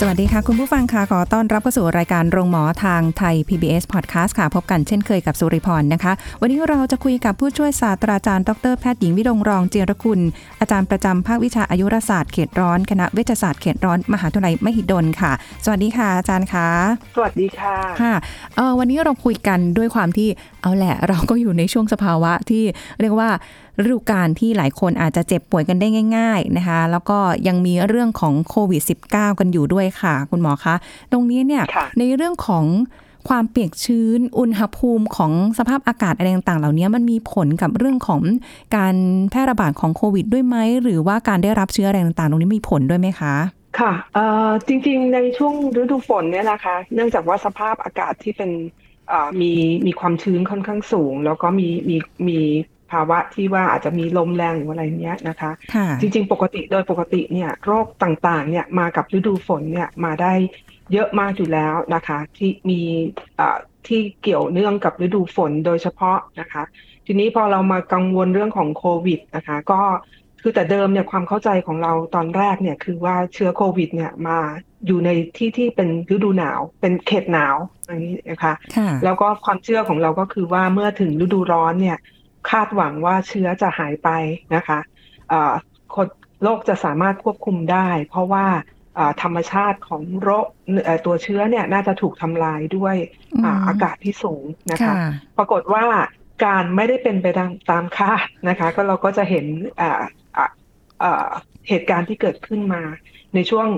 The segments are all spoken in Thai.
สวัสดีค่ะ คุณผู้ฟังค่ะ ขอต้อนรับเข้าสู่รายการโรงหมอทางไทย PBS Podcast ค่ะ พบกันเช่นเคยกับสุริพรนะคะ วันนี้เราจะคุยกับผู้ช่วยศาสตราจารย์ดรแพทย์หญิงวิดงรองเจียรคุณ อาจารย์ประจำภาควิชาอายุรศาสตร์เขตร้อนคณะเวชศาสตร์เขตร้อนมหาวิทยาลัยมหิดลค่ะ สวัสดีค่ะอาจารย์คะสวัสดีค่ะค่ะเอ่อวันนี้เราคุยกันด้วยความที่เอาแหละ เราก็อยู่ในช่วงสภาวะที่เรียกว่าฤดูกาลที่หลายคนอาจจะเจ็บป่วยกันได้ง่าย ๆนะคะ แล้วก็ยังมีเรื่องของโควิด -19 กันอยู่ด้วยค่ะ คุณหมอคะ ตรงนี้เนี่ยค่ะในเรื่องของความเปียกชื้น อุณหภูมิของสภาพอากาศอะไรต่างๆ เหล่านี้มันมีผลกับเรื่องของการแพร่ระบาดของโควิด ด้วยไหม หรือว่าการได้รับเชื้ออะไรต่างๆ ตรงนี้มีผลด้วยไหมคะค่ะเอ่อจริงๆ ในช่วงฤดูฝนเนี่ยนะคะ เนื่องจากว่าสภาพอากาศที่เป็นเอ่อมีมีความชื้นค่อนข้างสูง แล้วก็มีมีมี ภาวะที่ว่าอาจจะมีลมแรงหรืออะไรเนี้ยนะคะค่ะจริงๆ ปกติโดยปกติเนี่ยโรคต่างๆเนี่ยมากับฤดูฝนเนี่ยมาได้เยอะมากอยู่แล้วนะคะ ที่มีเอ่อที่เกี่ยวเนื่องกับฤดูฝนโดยเฉพาะนะคะ ทีนี้พอเรามากังวลเรื่องของโควิดนะคะ ก็คือแต่เดิมเนี่ยความเข้าใจของเราตอนแรกเนี่ยคือว่าเชื้อโควิดเนี่ยมาอยู่ในที่ที่เป็นฤดูหนาว เป็นเขตหนาวอย่างนี้นะคะค่ะแล้วก็ความเชื่อของเราก็คือว่าเมื่อถึงฤดูร้อนเนี่ย คาดหวังว่าเชื้อจะหายไปนะคะเอ่อคนโรคจะสามารถควบคุมได้ เพราะว่าเอ่อธรรมชาติของโรคเอ่อตัวเชื้อเนี่ยน่าจะถูกทำลายด้วยอ่าอืมอากาศที่สูงนะคะค่ะปรากฏว่าการไม่ได้เป็นไปตามตามคาดนะคะ ก็เราก็จะเห็นอ่าอ่าอ่าเหตุการณ์ที่เกิดขึ้นมาในช่วง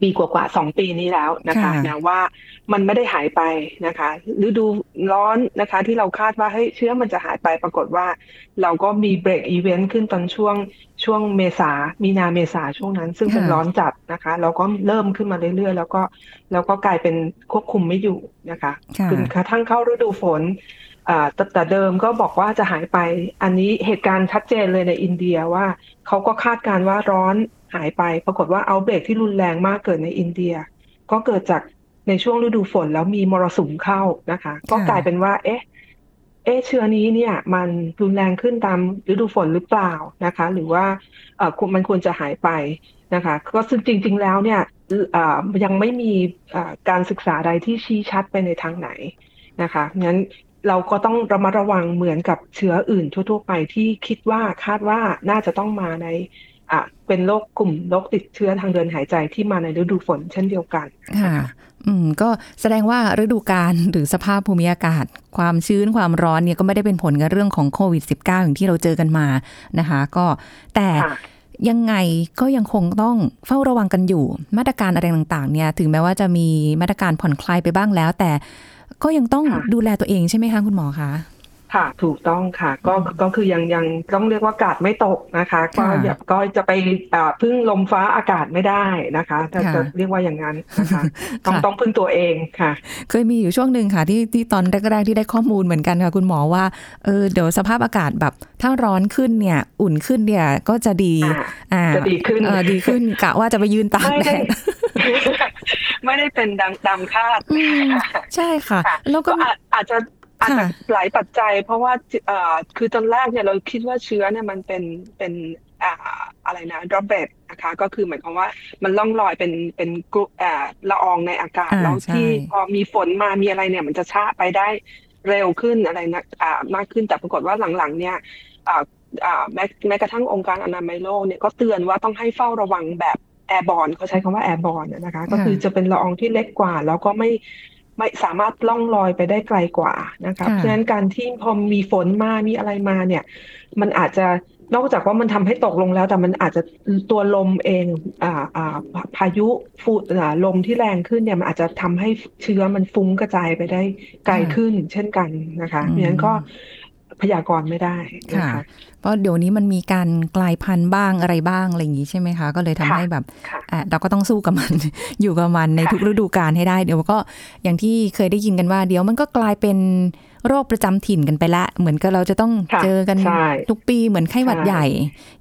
ปีกว่าๆสองปีนี้แล้วนะคะค่ะนะว่า มันไม่ได้หายไปนะคะฤดูร้อนนะคะที่เราคาดว่าเฮ้ยเชื้อมันจะหายไปปรากฏว่า เราก็มี break event ขึ้นตอนช่วงช่วงเมษา มีนาเมษาช่วงนั้น ซึ่งเป็นค่ะร้อนจัดนะคะ เราก็เริ่มขึ้นมาเรื่อย ๆ แล้วก็แล้วก็กลายเป็นควบคุมไม่อยู่นะคะค่ะจนกระทั่งเข้าฤดูฝนอ่าแต่แต่เดิมก็บอกว่าจะหายไป อันนี้เหตุการณ์ชัดเจนเลยในอินเดียว่าเขาก็คาดการณ์ว่าร้อนหายไป ปรากฏว่า outbreak ที่รุนแรงมากเกิดในอินเดีย ก็เกิดจาก ในช่วงฤดูฝนแล้วมีมรสุมเข้านะคะ ก็กลายเป็นว่า เอ๊ะ เอ๊ะเชื้อนี้เนี่ย มันรุนแรงขึ้นตามฤดูฝนหรือเปล่านะคะ หรือว่าเอ่อควรมันควรจะหายไปนะคะ ก็ซึ่งจริง ๆ แล้วเนี่ยเอ่อยังไม่มีเอ่อการศึกษาใดที่ชี้ชัดไปในทางไหนนะคะงั้นเราก็ต้องระมัดระวังเหมือนกับเชื้ออื่นทั่ว ๆ ไปที่คิดว่าคาดว่าน่าจะต้องมาในอะเป็นโรคกลุ่มโรคติดเชื้อทางเดินหายใจที่มาในฤดูฝนเช่นเดียวกัน ค่ะ อืมก็แสดงว่าฤดูกาลหรือสภาพภูมิอากาศ ความชื้นความร้อนเนี่ยก็ไม่ได้เป็นผลกับเรื่องของโควิด -19 อย่างที่เราเจอกันมานะคะ ก็แต่ค่ะยังไงก็ยังคงต้องเฝ้าระวังกันอยู่ มาตรการอะไรต่างๆ เนี่ย ถึงแม้ว่าจะมีมาตรการผ่อนคลายไปบ้างแล้ว แต่ก็ยังต้องค่ะดูแลตัวเองใช่ไหมคะคุณหมอคะ ค่ะถูกต้องค่ะก็ก็คือยังยังต้องเรียกว่ากาดไม่ตกนะคะ ก็ค่ะอย่าก็จะไปอ่าพึ่งลมฟ้าอากาศไม่ได้นะคะถ้าค่ะจะเรียกว่าอย่างนั้นนะคะต้องค่ะต้องพึ่งตัวเองค่ะ เคยมีอยู่ช่วงหนึ่งค่ะ ที่ที่ตอนแรกๆที่ได้ข้อมูลเหมือนกันค่ะ คุณหมอว่าเออเดี๋ยวสภาพอากาศแบบถ้าร้อนขึ้นเนี่ย อุ่นขึ้นเนี่ยก็จะดีอ่าอ่าจะดีขึ้นเออดีขึ้นกะว่าจะไปยืนตากไม่แดได้ดไม่ได้เป็นดังตามคาดอืมใช่ค่ะค่ะ แล้วก็ก็อาจอาจจะ อาจจะค่ะหลายปัจจัย เพราะว่าเอ่อคือตอนแรกเนี่ยเราคิดว่าเชื้อเนี่ยมันเป็นเป็นอ่าอะไรนะ droplet นะคะก็คือหมายความว่ามันล่องลอยเป็นเป็นกรุ๊ปอ่าละอองในอากาศอ่าแล้วที่ใช่พอมีฝนมามีอะไรเนี่ย มันจะช้าไปได้เร็วขึ้นอะไรนะอ่ามากขึ้นแต่ปรากฏว่าหลังๆ เนี่ยอ่าอ่าแม้แม้กระทั่งองค์การอนามัยโลกเนี่ยก็เตือนว่าต้องให้เฝ้าระวังแบบแอร์บอลเขาใช้คำว่าแอร์บอลนะคะ ก็คือจะเป็นละอองที่เล็กกว่า แล้วก็ไม่ ไม่สามารถล่องลอยไปได้ไกลกว่านะคะค่ะเพราะฉะนั้นการที่พอมีฝนมามีอะไรมาเนี่ย มันอาจจะนอกจากว่ามันทำให้ตกลงแล้ว แต่มันอาจจะตัวลมเองอ่าอ่าพายุฟูอ่าลมที่แรงขึ้นเนี่ยมันอาจจะทำให้เชื้อมันฟุ้งกระจายไปได้ไกลขึ้น เช่นกันนะคะอืมเพราะฉะนั้นก็ พยากรณ์ไม่ได้นะค่ะคะเพราะเดี๋ยวนี้มันมีการกลายพันธุ์บ้างอะไรบ้างอะไรอย่างนี้ใช่ไหมคะ ก็เลยทำค่ะให้แบบค่ะอะเราก็ต้องสู้กับมัน อยู่กับมันในค่ะทุกฤดูกาลให้ได้ เดี๋ยวก็อย่างที่เคยได้ยินกันว่า เดี๋ยวมันก็กลายเป็นโรคประจำถิ่นกันไปละ เหมือนกับเราจะต้องค่ะเจอกันใช่ทุกปีเหมือนไข้หวัดใช่ใหญ่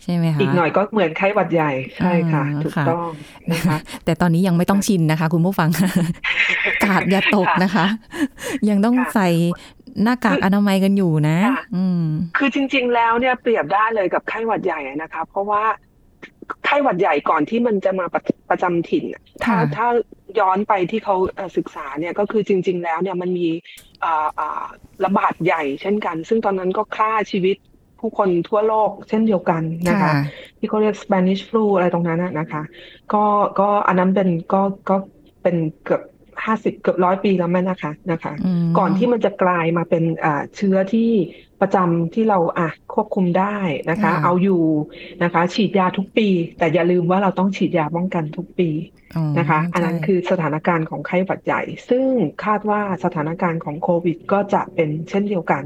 ใช่ไหมคะอีกหน่อยก็เหมือนไข้หวัดใหญ่ใช่ค่ะอ่าถูกค่ะต้องนะคะแต่ตอนนี้ยังไม่ต้องชินนะคะ คุณผู้ฟังกาดอย่าตกนะคะ ยังต้องค่ะใส่ หน้ากากอนามัยกันอยู่นะค่ะอืมคือจริง ๆ แล้วเนี่ยเปรียบได้เลยกับไข้หวัดใหญ่อะนะคะเพราะว่าไข้หวัดใหญ่ก่อนที่มันจะมาประประจำถิ่นอะถ้าค่ะถ้าย้อนไปที่เขาเอ่อศึกษาเนี่ยก็คือจริง ๆ แล้วเนี่ยมันมีอ่าอ่าระบาดใหญ่เช่นกัน ซึ่งตอนนั้นก็ฆ่าชีวิตผู้คนทั่วโลกเช่นเดียวกันนะคะ ที่เขาเรียก Spanish flu อะไรตรงนั้นน่ะนะคะ ก็ก็อันนั้นเป็นก็ก็เป็นเกือบ ห้าสิบเกือบร้อยปีแล้วแม่นะคะนะคะอืมก่อนที่มันจะกลายมาเป็นอ่าเชื้อที่ประจำที่เราอะควบคุมได้นะคะค่ะเอาอยู่นะคะ ฉีดยาทุกปี แต่อย่าลืมว่าเราต้องฉีดยาป้องกันทุกปีอ๋อนะคะ อันนั้นใช่คือสถานการณ์ของไข้หวัดใหญ่ ซึ่งคาดว่าสถานการณ์ของโควิด ก็จะเป็นเช่นเดียวกัน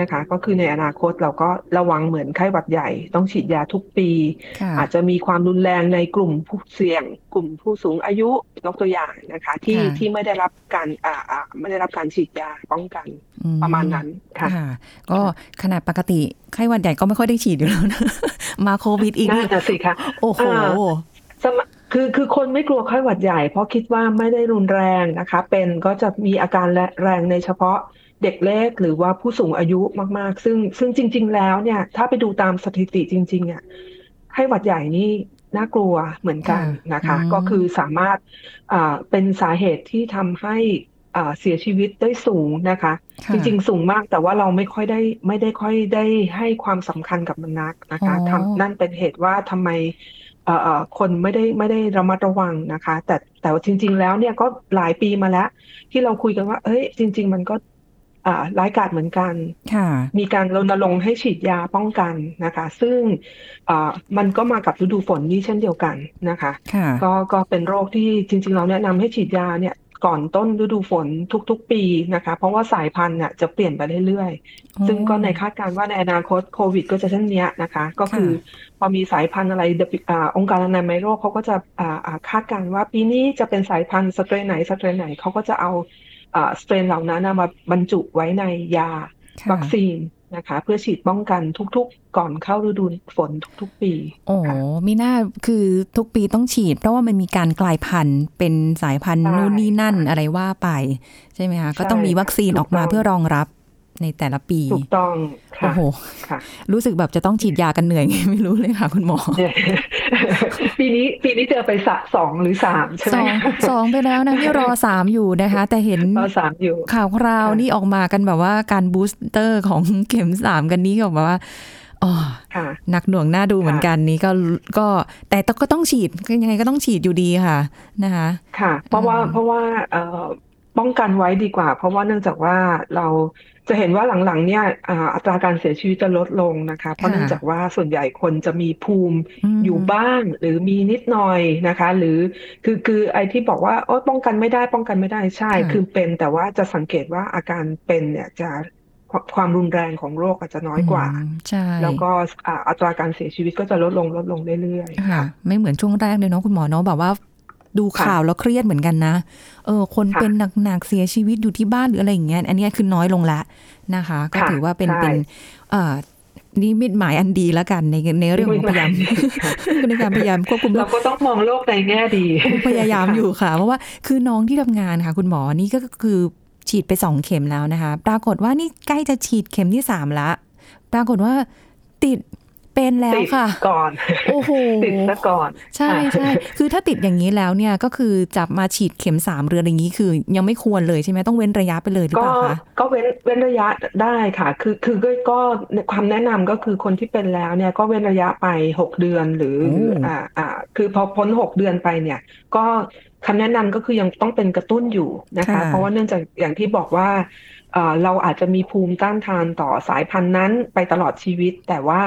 นะคะ ก็คือในอนาคตเราก็ระวังเหมือนไข้หวัดใหญ่ ต้องฉีดยาทุกปีค่ะอาจจะมีความรุนแรงในกลุ่มผู้เสี่ยง กลุ่มผู้สูงอายุยกตัวอย่างนะคะ ที่ค่ะที่ไม่ได้รับการอ่าอ่าไม่ได้รับการฉีดยาป้องกันอืประมาณนั้นค่ะค่ะ ก็ขนาดปกติไข้หวัดใหญ่ก็ไม่ค่อยได้ฉีดอยู่แล้วนะมาโควิดอีกนั่นี่นนะสิคะโอ้โหอ่าสมคือคือคนไม่กลัวไข้หวัดใหญ่ เพราะคิดว่าไม่ได้รุนแรงนะคะ เป็นก็จะมีอาการแรงในเฉพาะ เด็กเล็กหรือว่าผู้สูงอายุมากๆ ซึ่งซึ่งจริง ๆ แล้วเนี่ย ถ้าไปดูตามสถิติจริงๆอะไข้หวัดใหญ่นี่น่ากลัวเหมือนกันนะคะอืมก็คือสามารถอ่าเป็นสาเหตุที่ทำให้อ่าเสียชีวิตได้สูงนะคะค่ะจริง ๆ สูงมากแต่ว่าเราไม่ค่อยได้ไม่ได้ค่อยได้ให้ความสำคัญกับมันนักนะคะอ๋อทำนั่นเป็นเหตุว่าทำไมเอ่อเอ่อคนไม่ได้ไม่ได้ระมัดระวังนะคะ แต่แต่ว่าจริง ๆ แล้วเนี่ยก็หลายปีมาแล้ว ที่เราคุยกันว่า เอ้ยจริง ๆ มันก็อ่า ร้ายกาจเหมือนกันค่ะมีการรณรงค์ให้ฉีดยาป้องกันนะคะ ซึ่งอ่ามันก็มากับฤดูฝนนี่เช่นเดียวกันนะคะค่ะก็ก็เป็นโรคที่จริง ๆ เราแนะนำให้ฉีดยาเนี่ยก่อนต้นฤดูฝนทุกๆ ปีนะคะ เพราะว่าสายพันธุ์เนี่ยจะเปลี่ยนไปเรื่อยๆ ซึ่งก็ในคาดการณ์ว่าในอนาคตโควิด ก็จะเช่นเนี้ยนะคะ ก็คือพอมีสายพันธุ์อะไร W- อ่าองค์การอนามัยโรคเขาก็จะอ่าอ่าคาดการณ์ว่าปีนี้จะเป็นสายพันธุ์สเตรนไหนสเตรนไหนเขาก็จะเอาอ่า สเตรนเหล่านั้นนะมาบรรจุไว้ในยาค่ะวัคซีนนะคะเพื่อฉีดป้องกันทุกๆ ก่อนเข้าฤดูฝนทุกๆ ปี โอ้ค่ะมีหน้าคือทุกปีต้องฉีด เพราะว่ามันมีการกลายพันธุ์เป็นสายพันธุ์ใช่นู่นนี่นั่นอะไรว่าไป ใช่ไหมคะ ก็ต้องมีวัคซีนถูกออกมาต้องเพื่อรองรับ ในแต่ละปีถูกต้องโอ้ค่ะโหค่ะ รู้สึกแบบจะต้องฉีดยากันเหนื่อยไม่รู้เลยค่ะ คุณหมอเนี่ยปีนี้ปีนี้เจอไปสะสองหรือสามใช่สไหมองสองไปแล้วนะนี่รอสามอยู่นะคะ แต่เห็นเราสามอยู่ข่าวคราวค่ะนี่ออกมากันแบบว่าการบูสเตอร์ของเข็มสามกันนี้ก็แบบว่าอ๋อค่ะหนักหน่วงน่าดูเหมือนกันนี่ก็ก็แต่ก็ต้องฉีดยังไงก็ต้องฉีดอยู่ดีค่ะนะคะค่ะ เพราะว่าอืมเพราะว่าเอ่อป้องกันไว้ดีกว่า เพราะว่าเนื่องจากว่าเรา จะเห็นว่าหลังๆเนี่ยอ่าอัตราการเสียชีวิตจะลดลงนะคะ เพราะเนื่องจากว่าส่วนใหญ่คนจะมีภูมิมอยู่บ้างหรือมีนิดหน่อยนะคะ หรือคือคือไอ้ที่บอกว่าโอ้ป้องกันไม่ได้ป้องกันไม่ได้ใช่ค่ะคือเป็นแต่ว่าจะสังเกตว่าอาการเป็นเนี่ยจะความความรุนแรงของโรคอาจจะน้อยกว่าอืมใช่ แล้วก็อ่าอัตราการเสียชีวิตก็จะลดลงลดลงเรื่อยๆ ค่ะ ไม่เหมือนช่วงแรกเลยเนาะคุณหมอเนาะแบบว่า ดูข่าวแล้วเครียดเหมือนกันนะ เออ คนค่ะเป็นหนักๆเสียชีวิตอยู่ที่บ้านหรืออะไรอย่างเงี้ย อันเนี้ยคือน้อยลงละนะคะ ก็ค่ะถือว่าเป็นใช่เป็นเอ่อนิมิตหมายอันดีแล้วกันในในเรื่องของพยายามในการพยายามควบคุมโรเราคก็ต้องมองโลกในแง่ดี พยายามอยู่ค่ะ เพราะว่าคือน้องที่ทำงานค่ะ คุณหมอนี่ก็คือฉีดไปสองเข็มแล้วนะคะ ปรากฏว่านี่ใกล้จะฉีดเข็มที่สามละ ปรากฏว่าติด เป็นแล้วติดค่ะก่อนโอ้โหติดซะก่อน ใช่ใช่คือถ้าติดอย่างนี้แล้วเนี่ยก็คือจับมาฉีดเข็มสามเรือนอย่างนี้คือ ยังไม่ควรเลยใช่ไหมต้องเว้นระยะไปเลยหรือก็เปล่าคะก็เว้นเว้นระยะได้ค่ะ คือคือก็ก็ความแนะนำก็คือคนที่เป็นแล้วเนี่ยก็เว้นระยะไปหกเดือนหรืออ่าอ่าคือพอพ้นหกเดือนไปเนี่ย ก็คำแนะนำก็คือยังต้องเป็นกระตุ้นอยู่นะคะ เพราะว่าเนื่องจากอย่างที่บอกว่าเอ่อเราอาจจะมีภูมิต้านทานต่อสายพันธุ์นั้นไปตลอดชีวิต แต่ว่า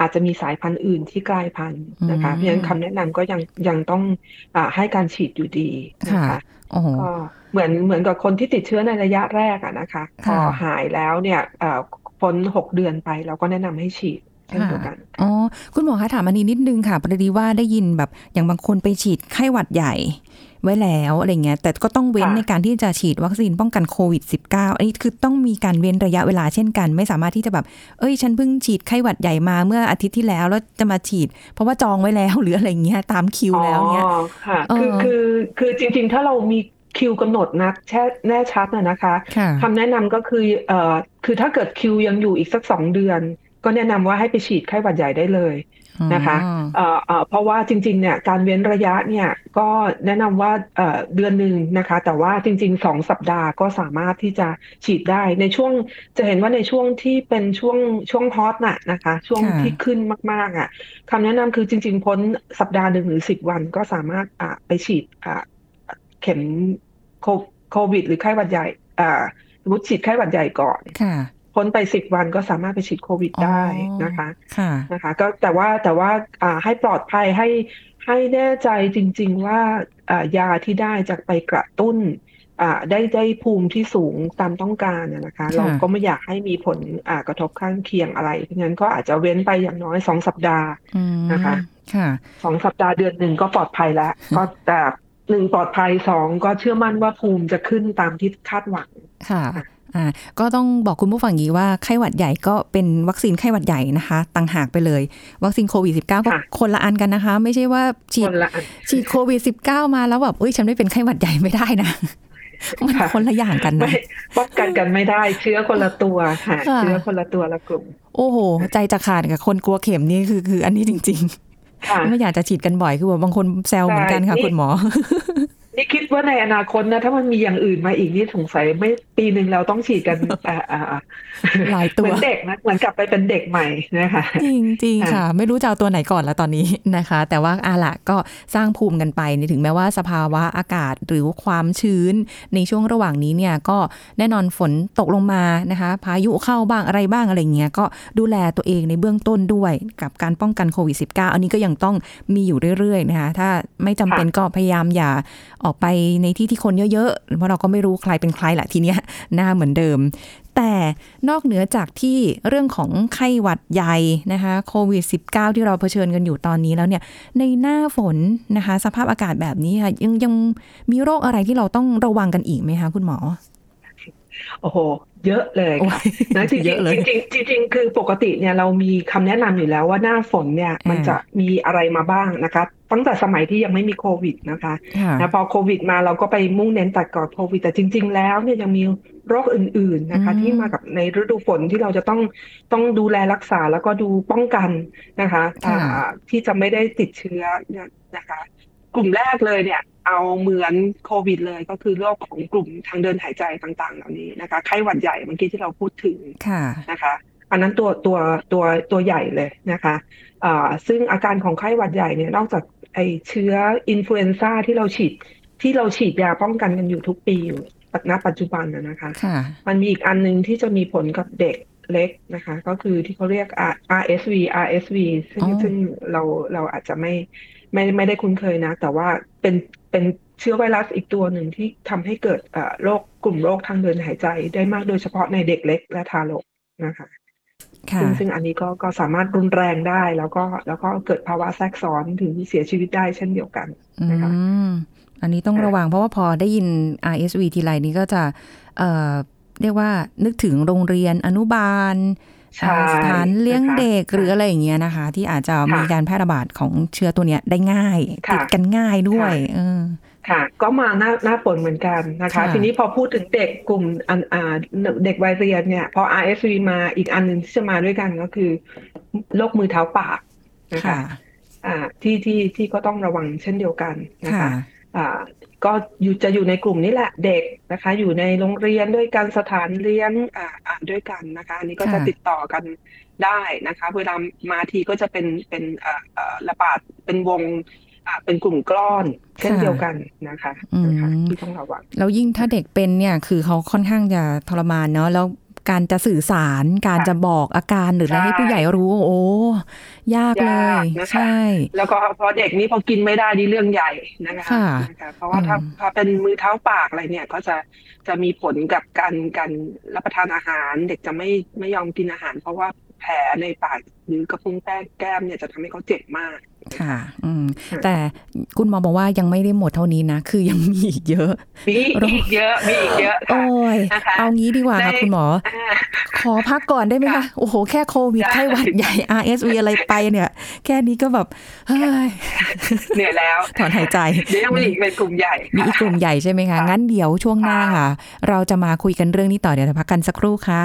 อาจจะมีสายพันธุ์อื่นที่กลายพันธุ์นะคะเพราะฉะนั้นคำแนะนำก็ยังยังต้องอาให้การฉีดอยู่ดีนะคะโอ้โหก็เหมือนเหมือนกับคนที่ติดเชื้อในระยะแรกอะนะคะพอค่ะหายแล้วเนี่ยเอ่อพ้นหกเดือนไปเราก็แนะนำให้ฉีดเช่นเดียวกันอ๋อคุณหมอคะถามอันนี้นิดนึงค่ะพอดีว่าได้ยินแบบอย่างบางคนไปฉีดไข้หวัดใหญ่ ไว้แล้วอะไรเงี้ย แต่ก็ต้องเว้นค่ะในการที่จะฉีดวัคซีนป้องกันโควิด -19 อันนี้คือต้องมีการเว้นระยะเวลาเช่นกัน ไม่สามารถที่จะแบบ เอ้ย ฉันเพิ่งฉีดไข้หวัดใหญ่มาเมื่ออาทิตย์ที่แล้วแล้วจะมาฉีด เพราะว่าจองไว้แล้วหรืออะไรเงี้ยตามคิวแล้วเนี้ยอ๋อค่ะเออคือคือคือจริง ๆ ถ้าเรามีคิวกำหนดนัดแช่แน่ชัดนะนะคะค่ะคำแนะนำก็คือเอ่อคือถ้าเกิดคิวยังอยู่อีกสักสองเดือน ก็แนะนำว่าให้ไปฉีดไข้หวัดใหญ่ได้เลย นะคะอ๋อเอ่อเอ่อเพราะว่าจริงๆเนี่ยการเว้นระยะเนี่ยก็แนะนำว่าเอ่อเดือนหนึ่งนะคะ แต่ว่าจริงๆสองสัปดาห์ก็สามารถที่จะฉีดได้ในช่วงจะเห็นว่าในช่วงที่เป็นช่วงช่วงฮอตน่ะนะคะ ช่วงค่ะที่ขึ้นมากๆอะคำแนะนำคือจริง ๆ พ้นสัปดาห์หนึ่งหรือสิบวันก็สามารถอ่าไปฉีดอ่าเข็มโคโควิด หรือไข้หวัดใหญ่อ่าสมมติฉีดไข้หวัดใหญ่ก่อนค่ะ พ้นไปสิบวันก็สามารถไปฉีดโควิดได้อ๋อนะคะค่ะนะคะ ก็แต่ว่าแต่ว่าอ่าให้ปลอดภัยให้ให้แน่ใจจริง ๆ ว่าอ่ายาที่ได้จะไปกระตุ้นอ่าได้ได้ภูมิที่สูงตามต้องการนะนะคะ เราก็ไม่อยากให้มีผลอ่ากระทบข้างเคียงอะไรเพราะงั้นก็อาจจะเว้นไปอย่างน้อยสองสัปดาห์อืมนะคะค่ะสองสัปดาห์เดือนหนึ่งก็ปลอดภัยแล้ว ก็แต่หนึ่งปลอดภัยสองก็เชื่อมั่นว่าภูมิจะขึ้นตามที่คาดหวังค่ะ อ่าก็ต้องบอกคุณผู้ฟังอย่างนี้ว่าไข้หวัดใหญ่ก็เป็นวัคซีนไข้หวัดใหญ่นะคะต่างหากไปเลย วัคซีนโควิด -19 ก็ค่ะคนละอันกันนะคะ ไม่ใช่ว่าฉีคดนละอันฉีดโควิด -19 มาแล้วแบบเอ้ยฉันไม่เป็นไข้หวัดใหญ่ไม่ได้นะมันค่ะคนละอย่างกันนะไม่ป้องกันกันไม่ได้ เชื้อคนละตัวค่ะค่ะเชื้อคนละตัวละกลุ่ม โอ้โห ใจจะขาดกับคนกลัวเข็มนี่คือคืออันนี้จริงค่ะๆไม่อยากจะฉีดกันบ่อยคือแบบบางคนแซวเหมือนกันค่ะใช่คุณหมอ นี่คิดว่าในอนาคตนะ ถ้ามันมีอย่างอื่นมาอีกนี่สงสัยไม่ปีหนึ่งเราต้องฉีดกันอ่าอ่าอ่าหลายตัวเหมือนเด็กนะเหมือนกลับไปเป็นเด็กใหม่นะคะจริงจริงๆค่ะค่ะ ไม่รู้จะเอาตัวไหนก่อนแล้วตอนนี้นะคะ แต่ว่าอาละก็สร้างภูมิกันไปถึงแม้ว่าสภาวะอากาศหรือความชื้น ในช่วงระหว่างนี้เนี่ยก็แน่นอนฝนตกลงมานะคะ พายุเข้าบ้างอะไรบ้างอะไรเงี้ยก็ดูแลตัวเองในเบื้องต้นด้วยกับการป้องกันโควิด -19 อันนี้ก็ยังต้องมีอยู่เรื่อยๆนะคะถ้าไม่จำเป็นก็พยายามอย่าออกไปในที่ที่คนเยอะๆ เพราะเราก็ไม่รู้ใครเป็นใครแหละทีเนี้ยหน้าเหมือนเดิม แต่นอกเหนือจากที่เรื่องของไข้หวัดใหญ่นะคะโควิด -19 ที่เราเผชิญกันอยู่ตอนนี้แล้วเนี่ยในหน้าฝนนะคะ สภาพอากาศแบบนี้ค่ะยังยังมีโรคอะไรที่เราต้องระวังกันอีกไหมคะคุณหมอ โอ้โห เยอะเลยโอ้ค่ะยนะจริงเยอะเลยๆจริงๆจริงๆคือปกติเนี่ยเรามีคำแนะนำอยู่แล้วว่าหน้าฝนเนี่ยมันอ่าจะมีอะไรมาบ้างนะคะ ตั้งแต่สมัยที่ยังไม่มีโควิดนะคะค่ะนะพอโควิดมาเราก็ไปมุ่งเน้นตัดก่อนโควิด แต่จริง ๆ แล้วเนี่ยยังมีโรคอื่น ๆนะคะอืมที่มากับในฤดูฝนที่เราจะต้องต้องดูแลรักษาแล้วก็ดูป้องกันนะคะอ่าที่จะไม่ได้ติดเชื้อเนี่ยนะคะ กลุ่มแรกเลยเนี่ย เอาเหมือนโควิดเลยก็คือโรคของกลุ่มทางเดินหายใจต่างๆ เหล่านี้นะคะไข้หวัดใหญ่เมื่อกี้ที่เราพูดถึงค่ะนะคะ อันนั้นตัวตัวตัวตัวใหญ่เลยนะคะอ่าซึ่งอาการของไข้หวัดใหญ่เนี่ยนอกจากไอเชื้อ influenza ที่เราฉีดที่เราฉีดยาป้องกันกันอยู่ทุกปีอยู่ณปัจจุบันนะนะคะค่ะมันมีอีกอันหนึงที่จะมีผลกับเด็กเล็กนะคะ ก็คือที่เขาเรียก R- RSV RSV ซึ่งอ๋อซึ่งเราเราอาจจะไม่ ไม่ไม่ได้คุ้นเคยนะแต่ว่าเป็นเป็นเชื้อไวรัสอีกตัวหนึ่งที่ทำให้เกิดเอ่อโรคกลุ่มโรคทางเดินหายใจได้มากโดยเฉพาะในเด็กเล็กและทารกนะคะค่ะซึ่งซึ่งอันนี้ก็ก็สามารถรุนแรงได้แล้วก็แล้วก็เกิดภาวะแทรกซ้อนถึงเสียชีวิตได้เช่นเดียวกันอืนะคะมอันนี้ต้องค่ะระวังเพราะว่าพอได้ยิน RSV ทีไรนี้ก็จะเอ่อเรียกว่านึกถึงโรงเรียนอนุบาลใช่อ่า สถานเลี้ยงนะคะเด็กหรืออะไรอย่างเงี้ยนะคะ ที่อาจจะมีการแพร่ระบาดของเชื้อตัวเนี้ยได้ง่ายค่ะติดกันง่ายด้วยค่ะเออค่ะก็มาหน้าหน้าฝนเหมือนกันนะคะค่ะทีนี้พอพูดถึงเด็กกลุ่มอันอ่าเด็กวัยเรียนเนี่ย พอ RSV มาอีกอันหนึ่งที่จะมาด้วยกันก็คือโรคมือเท้าปากนะคะค่ะอ่าที่ที่ที่ก็ต้องระวังเช่นเดียวกันนะค่ะคะอ่า ก็อยู่จะอยู่ในกลุ่มนี้แหละเด็กนะคะ อยู่ในโรงเรียนด้วยกันสถานเลี้ยงอ่าอ่าด้วยกันนะคะอันนี้ก็จะค่ะติดต่อกันได้นะคะ เวลามาทีก็จะเป็นเป็นอ่าอ่าระบาดเป็นวงอ่าเป็นกลุ่มก้อนเช่นเดียวกันนะคะอืมนะคะที่ต้องระวังแล้วยิ่งถ้าเด็กเป็นเนี่ยคือเขาค่อนข้างจะทรมานเนาะแล้ว การจะสื่อสาร การจะบอกอาการหรืออะไรให้ผู้ใหญ่รู้ โอ้ยากเลยใช่ แล้วก็พอเด็กนี้พอกินไม่ได้นี่เรื่องใหญ่นะคะค่ะนะคะเพราะว่าถ้าอืมถ้าเป็นมือเท้าปากอะไรเนี่ย ก็จะจะมีผลกับการการรับประทานอาหาร เด็กจะไม่ไม่ยอมกินอาหาร เพราะว่า แผลในปากหรือกระพุ้งแป้งแก้มเนี่ยจะทำให้เขาเจ็บมาก ค่ะ อืม แต่คุณหมอบอกว่ายังไม่ได้หมดเท่านี้นะ คือยังมีอีกเยอะ มีอีกเยอะ มีอีกเยอะ โอ้ค่ะยนะคะเอางี้ดีกว่าค่ะได้คุณหมออ่าขอพักก่อนได้ไหมคะ โอ้โห แค่โควิดได้ไข้หวัดใหญ่ RSV อะไรไปเนี่ย แค่นี้ก็แบบ เฮ้ย เหนื่อยแล้ว ถอนหายใจ เดี๋ยวยังมีอีกเป็นกลุ่มใหญ่ มีอีกกลุ่มใหญ่ใช่ไหมคะ งั้นเดี๋ยวช่วงหน้าค่ะ เราจะมาคุยกันเรื่องนี้ต่อเดี๋ยวเราพักกันสักครู่ค่ะ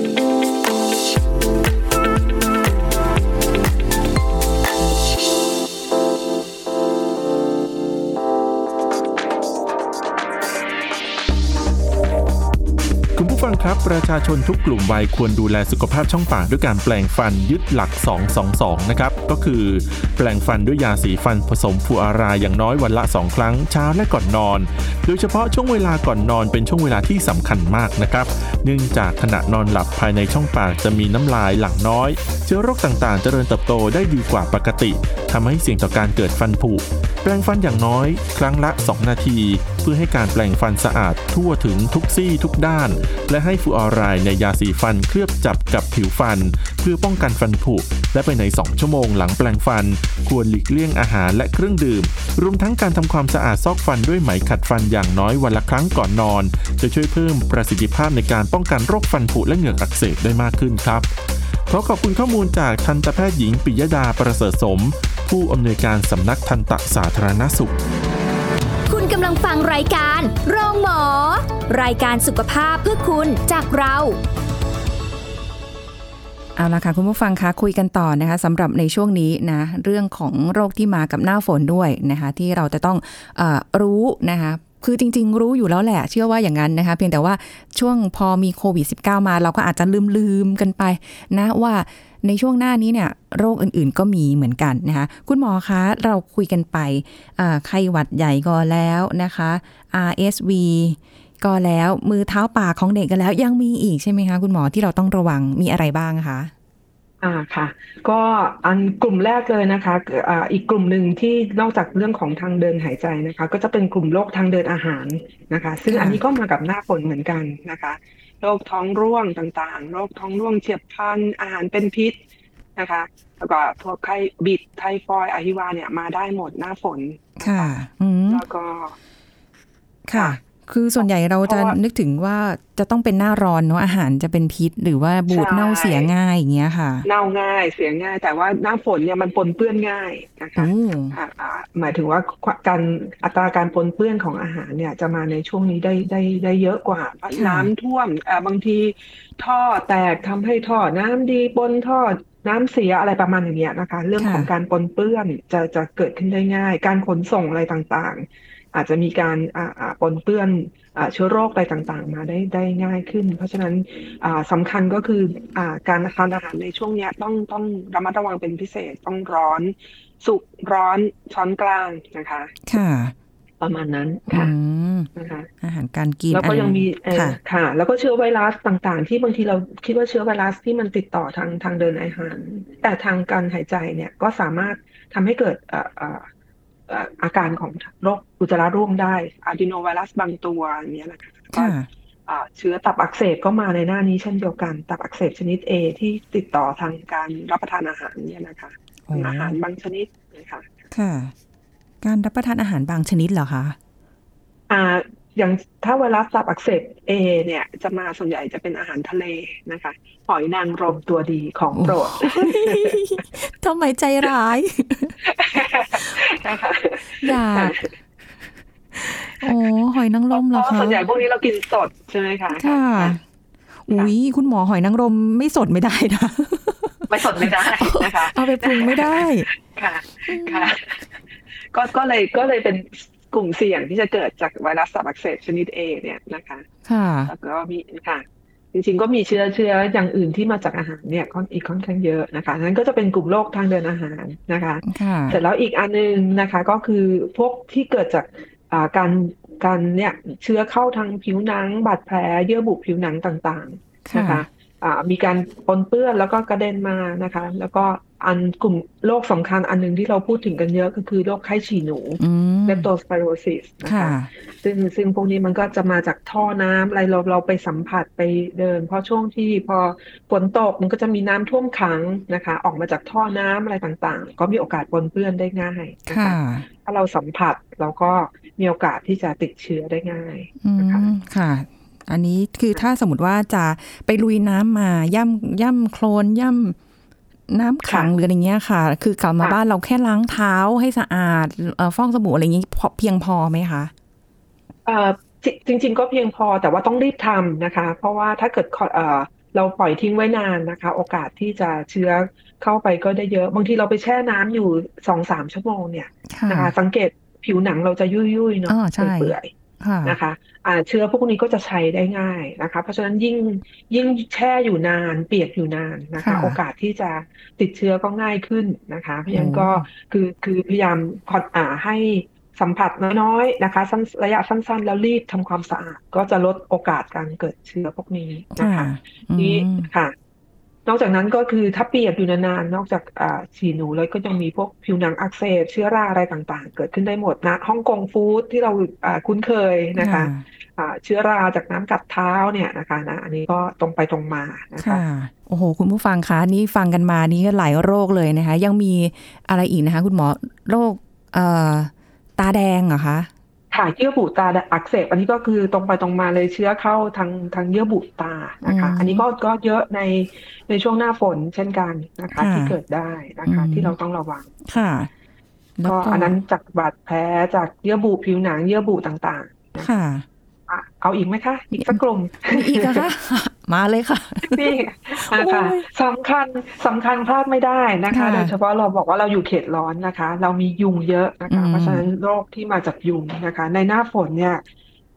คุณผู้ฟังครับ ประชาชนทุกกลุ่มวัยควรดูแลสุขภาพช่องปากด้วยการแปลงฟันยึดหลัก 222 นะครับ ก็คือแปลงฟันด้วยยาสีฟันผสมฟูอารายอย่างน้อยวันละ 2 ครั้งเช้าและก่อนนอน โดยเฉพาะช่วงเวลาก่อนนอนเป็นช่วงเวลาที่สำคัญมากนะครับ เนื่องจากขณะนอนหลับภายในช่องปากจะมีน้ำลายหลั่งน้อย เชื้อโรคต่างๆ เจริญเติบโตได้ดีกว่าปกติทำให้เสี่ยงต่อการเกิดฟันผุแปลงฟันอย่างน้อย ครั้งละ 2 นาที เพื่อให้การแปลงฟันสะอาดทั่วถึงทุกซี่ทุกด้าน และให้ฟูออไรด์ในยาสีฟันเคลือบจับกับผิวฟัน เพื่อป้องกันฟันผุและไปใน 2 ชั่วโมงหลังแปลงฟัน ควรหลีกเลี่ยงอาหารและเครื่องดื่ม รวมทั้งการทำความสะอาดซอกฟันด้วยไหมขัดฟันอย่างน้อยวันละครั้งก่อนนอน จะช่วยเพิ่มประสิทธิภาพในการป้องกันโรคฟันผุและเหงือกอักเสบได้มากขึ้นครับขอขอบคุณข้อมูลจากทันตแพทย์หญิงปิยดาประเสริฐสม ผู้อำนวยการสำนักทันตสาธารณสุขคุณ กำลังฟังรายการ โรงหมอ รายการสุขภาพเพื่อคุณจากเรา เอาละค่ะคุณผู้ฟังคะคุยกันต่อนะคะสำหรับในช่วงนี้นะเรื่องของโรคที่มากับหน้าฝนด้วยนะคะที่เราจะต้องอรู้นะคะ คือจริง ๆ รู้อยู่แล้วแหละ เชื่อว่าอย่างนั้นนะคะ เพียงแต่ว่าช่วงพอมีโควิด -19 มาเราก็อาจจะลืมๆกันไป นะว่าในช่วงหน้านี้เนี่ยโรคอื่นๆก็มีเหมือนกันนะคะคุณหมอคะเราคุยกันไปไข้หวัดใหญ่ก็แล้วนะคะ RSV ก็แล้วมือเท้าปากของเด็กกันแล้วยังมีอีกใช่ไหมคะ คุณหมอที่เราต้องระวังมีอะไรบ้างคะ อ่าค่ะ ก็อันกลุ่มแรกเลยนะคะอ่าอีกกลุ่มหนึ่งที่นอกจากเรื่องของทางเดินหายใจนะคะ ก็จะเป็นกลุ่มโรคทางเดินอาหารนะคะ ซึ่งค่ะอันนี้ก็มากับหน้าฝนเหมือนกันนะคะโรคท้องร่วงต่างๆโรคท้องร่วงเฉียบพลันอาหารเป็นพิษนะคะแล้วก็พวกไข้บิดไทฟอยด์อหิวาเนี่ยมาได้หมดหน้าฝนค่ะอืมแล้วก็ค่ะ คือส่วนใหญ่เราจะเพราะว่านึกถึงว่าจะต้องเป็นหน้าร้อนเนาะอาหารจะเป็นพิษ หรือว่าบูดใช่เน่าเสียง่ายอย่างเงี้ยค่ะ เน่าง่ายเสียง่าย แต่ว่าหน้าฝนเนี่ยมันปนเปื้อนง่ายนะคะโอ้อ่าอ่าหมายถึงว่าการอัตราการปนเปื้อนของอาหารเนี่ยจะมาในช่วงนี้ได้ได้ได้เยอะกว่าเพราะน้ำท่วมอ่าบางทีท่อแตกทำให้ท่อน้ำดีปนท่อน้ำเสียอะไรประมาณอย่างเงี้ยนะคะ เรื่องของการปนเปื้อนจะจะเกิดขึ้นได้ง่าย การขนส่งอะไรต่างๆ อาจจะมีการอ่าอ่าปนเปื้อนอ่าเชื้อโรคอะไรต่างๆ มาได้ได้ง่ายขึ้น เพราะฉะนั้นอ่าสำคัญก็คืออ่าการทานอาหารในช่วงเนี้ยต้องต้องระมัดระวังเป็นพิเศษต้องร้อน สุกร้อนช้อนกลางนะคะ ค่ะประมาณนั้นอืค่ะมนะคะอาหารการกินแล้วก็อันยังมีเอ่อค่ะค่ะ แล้วก็เชื้อไวรัสต่างๆ ที่บางทีเราคิดว่าเชื้อไวรัสที่มันติดต่อทางทางเดินอาหาร แต่ทางการหายใจเนี่ยก็สามารถทำให้เกิดเอ่อเอ่อเอ่ออาการของโรคอุจจาระร่วงได้อะดีโนไวรัสบางตัวอย่างเงี้ยนะคะก็ค่ะอ่าเชื้อตับอักเสบก็มาในหน้านี้เช่นเดียวกัน ตับอักเสบชนิด A ที่ติดต่อทางการรับประทานอาหารเนี่ยนะคะโอ้อาหารบางชนิดนะคะค่ะ การรับประทานอาหารบางชนิดเหรอคะอ่า อย่างถ้าไวรัสตับอักเสบ A เนี่ยจะมาส่วนใหญ่จะเป็นอาหารทะเลนะคะหอยนางรมตัวดีของโปรดทำไมใจร้ายนะคะอยากโอ้หอยนางรมเหรอเพราะคะส่วนใหญ่พวกนี้เรากินสดใช่ไหมคะค่ะอุ้ยคุณหมอหอยนางรมไม่สดไม่ได้นะไม่สดไม่ได้นะคะเอาไปปรุงไม่ได้ค่ะค่ะก็ก็เลยก็เลยเป็น กลุ่มเสี่ยงที่จะเกิดจากไวรัสตับอักเสบชนิด A เนี่ยนะคะ ค่ะ แล้วก็มีค่ะ จริงๆก็มีเชื้อเชื้ออย่างอื่นที่มาจากอาหารเนี่ยค่อนอีกค่อนข้างเยอะนะคะนั้นก็จะเป็นกลุ่มโรคทางเดินอาหารนะคะค่ะเสร็จแล้วอีกอันนึงนะคะ ก็คือพวกที่เกิดจากอ่าการการเนี่ยเชื้อเข้าทางผิวหนัง บาดแผลเยื่อบุผิวหนังต่างๆนะคะค่ะอ่ามีการปนเปื้อนแล้วก็กระเด็นมานะคะ แล้วก็ อันกลุ่มโรคสำคัญอันหนึงที่เราพูดถึงกันเยอะก็คือโรคไข้ฉี่หนูอืมเลปโตสไปโรซิสนะค่ะคะซึ่งซึ่งพวกนี้มันก็จะมาจากท่อน้ำอะไรเราเราไปสัมผัสไปเดิน เพราะช่วงที่พอฝนตกมันก็จะมีน้ำท่วมขังนะคะ ออกมาจากท่อน้ำอะไรต่างๆ ก็มีโอกาสปนเปื้อนได้ง่ายนะค่ะคะถ้าเราสัมผัสเราก็มีโอกาสที่จะติดเชื้อได้ง่ายอืนะคะมค่ะอันนี้คือถ้าสมมติว่าจะไปลุยน้ำมาย่ำย่ำโคลนย่ำ น้ำขังค่ะหรืออะไรเงี้ยค่ะ คือกลับมาค่ะบ้านเราแค่ล้างเท้าให้สะอาดเอ่อฟอกสบู่อะไรอย่างงี้พอเพียงพอไหมคะเอ่อจริงจริง ๆ ก็เพียงพอแต่ว่าต้องรีบทำนะคะ เพราะว่าถ้าเกิดขอเอ่อเราปล่อยทิ้งไว้นานนะคะ โอกาสที่จะเชื้อเข้าไปก็ได้เยอะ บางทีเราไปแช่น้ำอยู่สองสามชั่วโมงเนี่ยค่ะนะคะ สังเกตผิวหนังเราจะยุ่ยๆเนาะอ๋อใช่เปื่อยค่ะๆ นะคะอ่าเชื้อพวกนี้ก็จะใช้ได้ง่ายนะคะ เพราะฉะนั้นยิ่งยิ่งแช่อยู่นาน เปียกอยู่นานนะคะค่ะโอกาสที่จะติดเชื้อก็ง่ายขึ้นนะคะ เพราะฉะนั้นโอ้ก็คือคือพยายามผ่อนอ่าให้สัมผัสน้อยๆนะคะสั้นระยะสั้นๆ แล้วรีบทำความสะอาด ก็จะลดโอกาสการเกิดเชื้อพวกนี้นะค่ะคะอืนี่มค่ะ นอกจากนั้นก็คือถ้าเปียกอยู่นานๆนอกจากอ่าฉี่หนูแล้วก็ยังมีพวกผิวหนังอักเสบเชื้อราอะไรต่างๆ เกิดขึ้นได้หมดนะฮ่องกงฟู้ดที่เราอ่าคุ้นเคยนะคะอ่าเชื้อราจากน้ำกัดเท้าเนี่ยนะคะนะอันนี้ก็ตรงไปตรงมานะคะค่ะโอ้โห คุณผู้ฟังคะนี่ฟังกันมานี่หลายโรคเลยนะคะ ยังมีอะไรอีกนะคะ คุณหมอโรคเอ่อตาแดงเหรอคะ ค่ะเยื่อบุตาอักเสบอันนี้ก็คือตรงไปตรงมาเลยเชื้อเข้าทางทางเยื่อบุตานะคะอืมอันนี้ก็ก็เยอะในในช่วงหน้าฝนเช่นกันนะคะค่ะที่เกิดได้นะคะอืมที่เราต้องระวังค่ะแล้วก็ก็อันนั้นจากบาดแผลจากเยื่อบุผิวหนังเยื่อบุต่างๆ ค่ะอะเอาอีกไหมคะ อีกสักกลุ่มมีอีกเหรอคะ มาเลยค่ะนี่นะคะโอ้ยสำคัญสำคัญพลาดไม่ได้นะคะค่ะโดยเฉพาะเราบอกว่าเราอยู่เขตร้อนนะคะ เรามียุงเยอะนะคะอืมเพราะฉะนั้นโรคที่มาจากยุงนะคะ ในหน้าฝนเนี่ย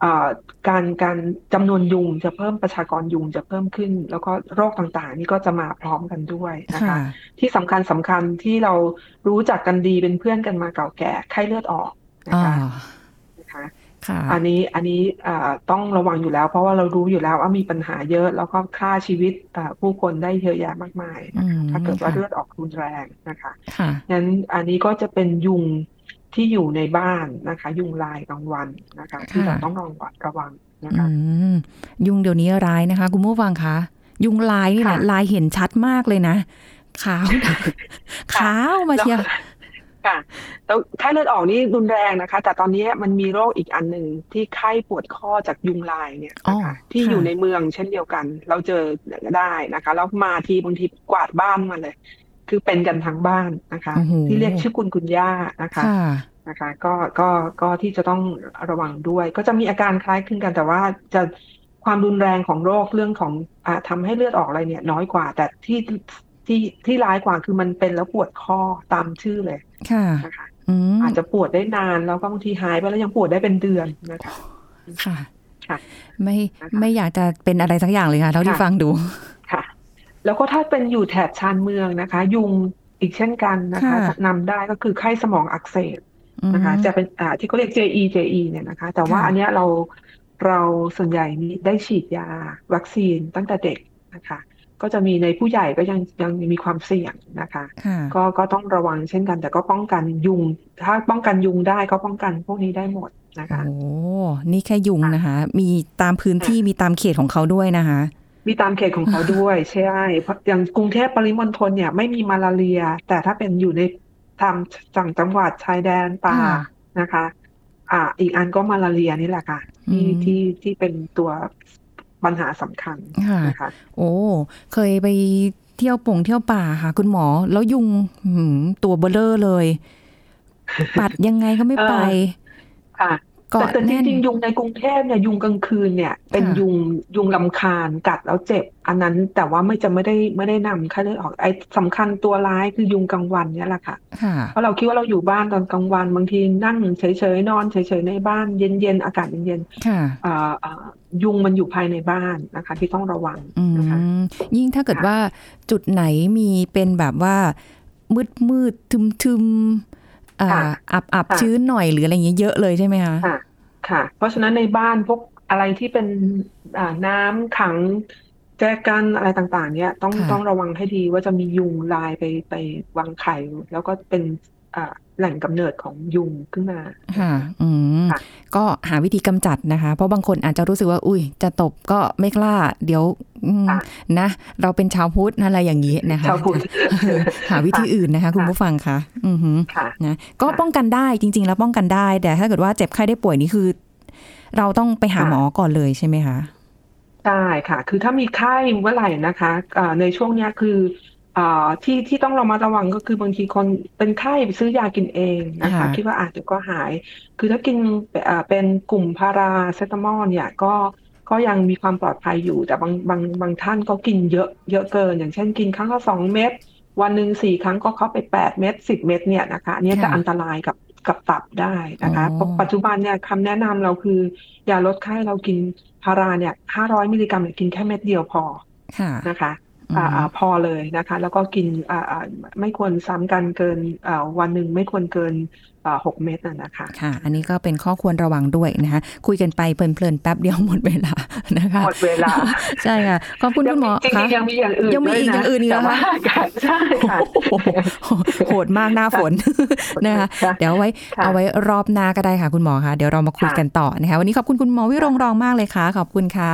เอ่อการการจำนวนยุงจะเพิ่มประชากรยุงจะเพิ่มขึ้น แล้วก็โรคต่างๆ นี่ก็จะมาพร้อมกันด้วยนะคะค่ะที่สำคัญสำคัญที่เรารู้จักกันดีเป็นเพื่อนกันมาเก่าแก่ไข้เลือดออกนะอ่าคะนะคะค่ะ อันนี้อันนี้อ่าต้องระวังอยู่แล้ว เพราะว่าเรารู้อยู่แล้วว่ามีปัญหาเยอะแล้วก็ฆ่าชีวิตอ่าผู้คนได้เยอะแยะมากมายนะอืคะมถ้าเกิดว่าค่ะเลือดออกรุนแรงนะคะค่ะงั้นอันนี้ก็จะเป็นยุงที่อยู่ในบ้านนะคะ ยุงลายกลางวันนะคะ ที่เราต้องระวังระวังนะอืคะมยุงเดี๋ยวนี้ร้ายนะคะ คุณผู้ฟังคะยุงลายนี่แหละค่ะลายเห็นชัดมากเลยนะขาวขาวมาเชียวแล้ว ค่ะแล้วไข้เลือดออกนี่รุนแรงนะคะ แต่ตอนนี้มันมีโรคอีกอันหนึ่งที่ไข้ปวดข้อจากยุงลายเนี่ยนะคะอ๋อที่ค่ะอยู่ในเมืองเช่นเดียวกัน เราเจอได้นะคะ แล้วมาทีบางทีกวาดบ้านมาเลย คือเป็นกันทั้งบ้านนะคะโอ้โหที่เรียกชื่อกุนกุนย่านะคะค่ะนะคะก็ก็ก็ที่จะต้องระวังด้วย ก็จะมีอาการคล้ายคลึงกันแต่ว่าจะความรุนแรงของโรคเรื่องของอ่าทำให้เลือดออกอะไรเนี่ย น้อยกว่า แต่ที่ ที่ที่ร้ายกว่าคือมันเป็นแล้วปวดข้อตามชื่อเลย ค่ะนะคะอืมอาจจะปวดได้นานแล้วก็บางทีหายไปแล้วยังปวดได้เป็นเดือนนะคะค่ะค่ะ ไม่นะคะไม่อยากจะเป็นอะไรสักอย่างเลยค่ะเท่าที่ค่ะฟังดูค่ะ แล้วก็ถ้าเป็นอยู่แถบชานเมืองนะคะ ยุงอีกเช่นกันนะคะค่ะนำได้ก็คือไข้สมองอักเสบนะคะอืมจะเป็นอ่าที่เขาเรียก JE JE เนี่ยนะคะ แต่ว่าค่ะอันเนี้ยเราเราส่วนใหญ่นี้ได้ฉีดยาวัคซีนตั้งแต่เด็กนะคะ ก็จะมีในผู้ใหญ่ก็ยังยังมีความเสี่ยงนะคะค่ะก็ก็ต้องระวังเช่นกัน แต่ก็ป้องกันยุง ถ้าป้องกันยุงได้ก็ป้องกันพวกนี้ได้หมดนะคะโอ้นี่แค่ยุงนะคะ มีตามพื้นที่มีตามเขตของเขาด้วยนะคะ มีตามเขตของเขาด้วยใช่เพราะอย่างกรุงเทพปริมณฑลเนี่ยไม่มีมาลาเรีย แต่ถ้าเป็นอยู่ในตามจังจังหวัดชายแดนป่าค่ะนะคะ อ่า อีกอันก็มาลาเรียนี่แหละค่ะที่อืมที่ที่เป็นตัว ปัญหาสำคัญค่ะนะคะโอ้เคยไปเที่ยวป่งเที่ยวป่าค่ะ คุณหมอ แล้วยุงหืมตัวเบลเลอร์เลย ปัดยังไงก็ไม่ไปค่ะเกาะแต่จแน่นริงๆยุงในกรุงเทพเนี่ยยุงกลางคืนเนี่ย เป็นค่ะยุงยุงลำคาญกัดแล้วเจ็บ อันนั้นแต่ว่าไม่จะไม่ได้ไม่ได้นำค่าเลือดออกไอ้สำคัญตัวร้ายคือยุงกลางวันเนี่ยแหละค่ะค่ะเพราะเราคิดว่าเราอยู่บ้านตอนกลางวันบางทีนั่งเฉยๆนอนเฉยๆในบ้านเย็นๆอากาศเย็นค่ะๆอ่าอ่ายุงมันอยู่ภายในบ้านนะคะ ที่ต้องระวังอืนะคะมยิ่งถ้าเกิดค่ะว่าจุดไหนมีเป็นแบบว่ามืดมืดทึมทึมๆ อ่าค่ะอับอับค่ะชื้นหน่อยหรืออะไรอย่างเงี้ยเยอะเลยใช่ไหมคะค่ะค่ะ เพราะฉะนั้นในบ้านพวกอะไรที่เป็นอ่าน้ำขังแจกันอะไรต่างๆ เนี่ยต้องค่ะต้องระวังให้ดีว่าจะมียุงลายไปไปวางไข่แล้วก็เป็นอ่า แหล่งกำเนิดของยุงขึ้นมาค่ะ อืมค่ะก็หาวิธีกำจัดนะคะ เพราะบางคนอาจจะรู้สึกว่า อุ้ยจะตบก็ไม่กล้า เดี๋ยวอืมค่ะนะ เราเป็นชาวพุทธอะไรอย่างนี้นะคะชาวพุทธหาวิธีอื่นนะคะ คุณค่ะผู้ฟังคะอือหือค่ะนะก็ป้องกันได้จริง ๆ แล้วป้องกันได้ แต่ถ้าเกิดว่าเจ็บไข้ได้ป่วยนี่คือ เราต้องไปหาค่ะหมอก่อนเลยใช่ไหมคะใช่ค่ะ คือถ้ามีไข้เมื่อไหร่นะคะอ่าในช่วงเนี้ยคืออ่า ที่ที่ต้องระมัดระวังก็คือบางทีคนเป็นไข้ไปซื้อยากินเองนะคะค่ะคิดว่าอาจจะเดี๋ยวก็หาย คือถ้ากินอ่าเป็นกลุ่มพาราเซตามอลเนี่ยก็ก็ยังมีความปลอดภัยอยู่ แต่บางบางบางท่านก็กินเยอะเยอะเกิน อย่างเช่นกินครั้งละสองเม็ดวันหนึ่งสี่ครั้งก็เข้าไปแปดเม็ดสิบเม็ดเนี่ยนะคะอันนี้จะค่ะอันตรายกับกับตับได้นะคะอ๋อเพราะปัจจุบันเนี่ยคำแนะนำเราคือยาลดไข้เรากินพาราเนี่ยห้าร้อยมิลลิกรัมเนี่ยกินแค่เม็ดเดียวพอค่ะนะคะ อ่าอืมอ่าพอเลยนะคะ แล้วก็กินอ่าอ่าไม่ควรซ้ำกันเกินอ่าวันหนึ่งไม่ควรเกินอ่าหกเม็ดน่ะนะคะค่ะ อันนี้ก็เป็นข้อควรระวังด้วยนะคะ คุยกันไปเพลินๆแป๊บเดียวหมดเวลานะคะหมดเวลา ใช่ค่ะขอบคุณคุณหมอจริงค่ะๆยังมีอย่างอื่นยังมีด้วอีกอย่างอื่นอีกเหรอแต่ว่าคะใช่ค่ะโอ้โหโหดมากหน้าฝนนะคะค่ะเดี๋ยวเอาไว้ค่ะเอาไว้รอบหน้าก็ได้ค่ะ คุณหมอคะเดี๋ยวเรามาคุยค่ะกันต่อนะคะวันนี้ขอบคุณคุณหมอวิรงรองมากเลยค่ะ ขอบคุณค่ะ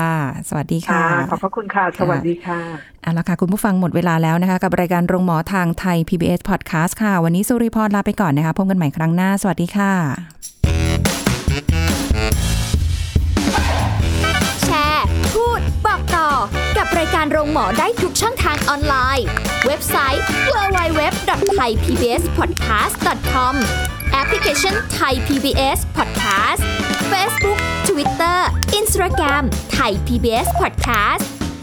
สวัสดีค่ะค่ะขอบพระคุณค่ะ สวัสดีค่ะ เอาละค่ะ คุณผู้ฟังหมดเวลาแล้วนะคะ กับรายการโรงหมอทางไทย PBS Podcast ค่ะ วันนี้สุริพรลาไปก่อนนะคะ พบกันใหม่ครั้งหน้า สวัสดีค่ะ แชร์ พูด บอกต่อ กับรายการโรงหมอได้ทุกช่องทางออนไลน์ เว็บไซต์ www.thaipbspodcast.com แอปพลิเคชัน Thai PBS Podcast Facebook Twitter Instagram Thai PBS Podcast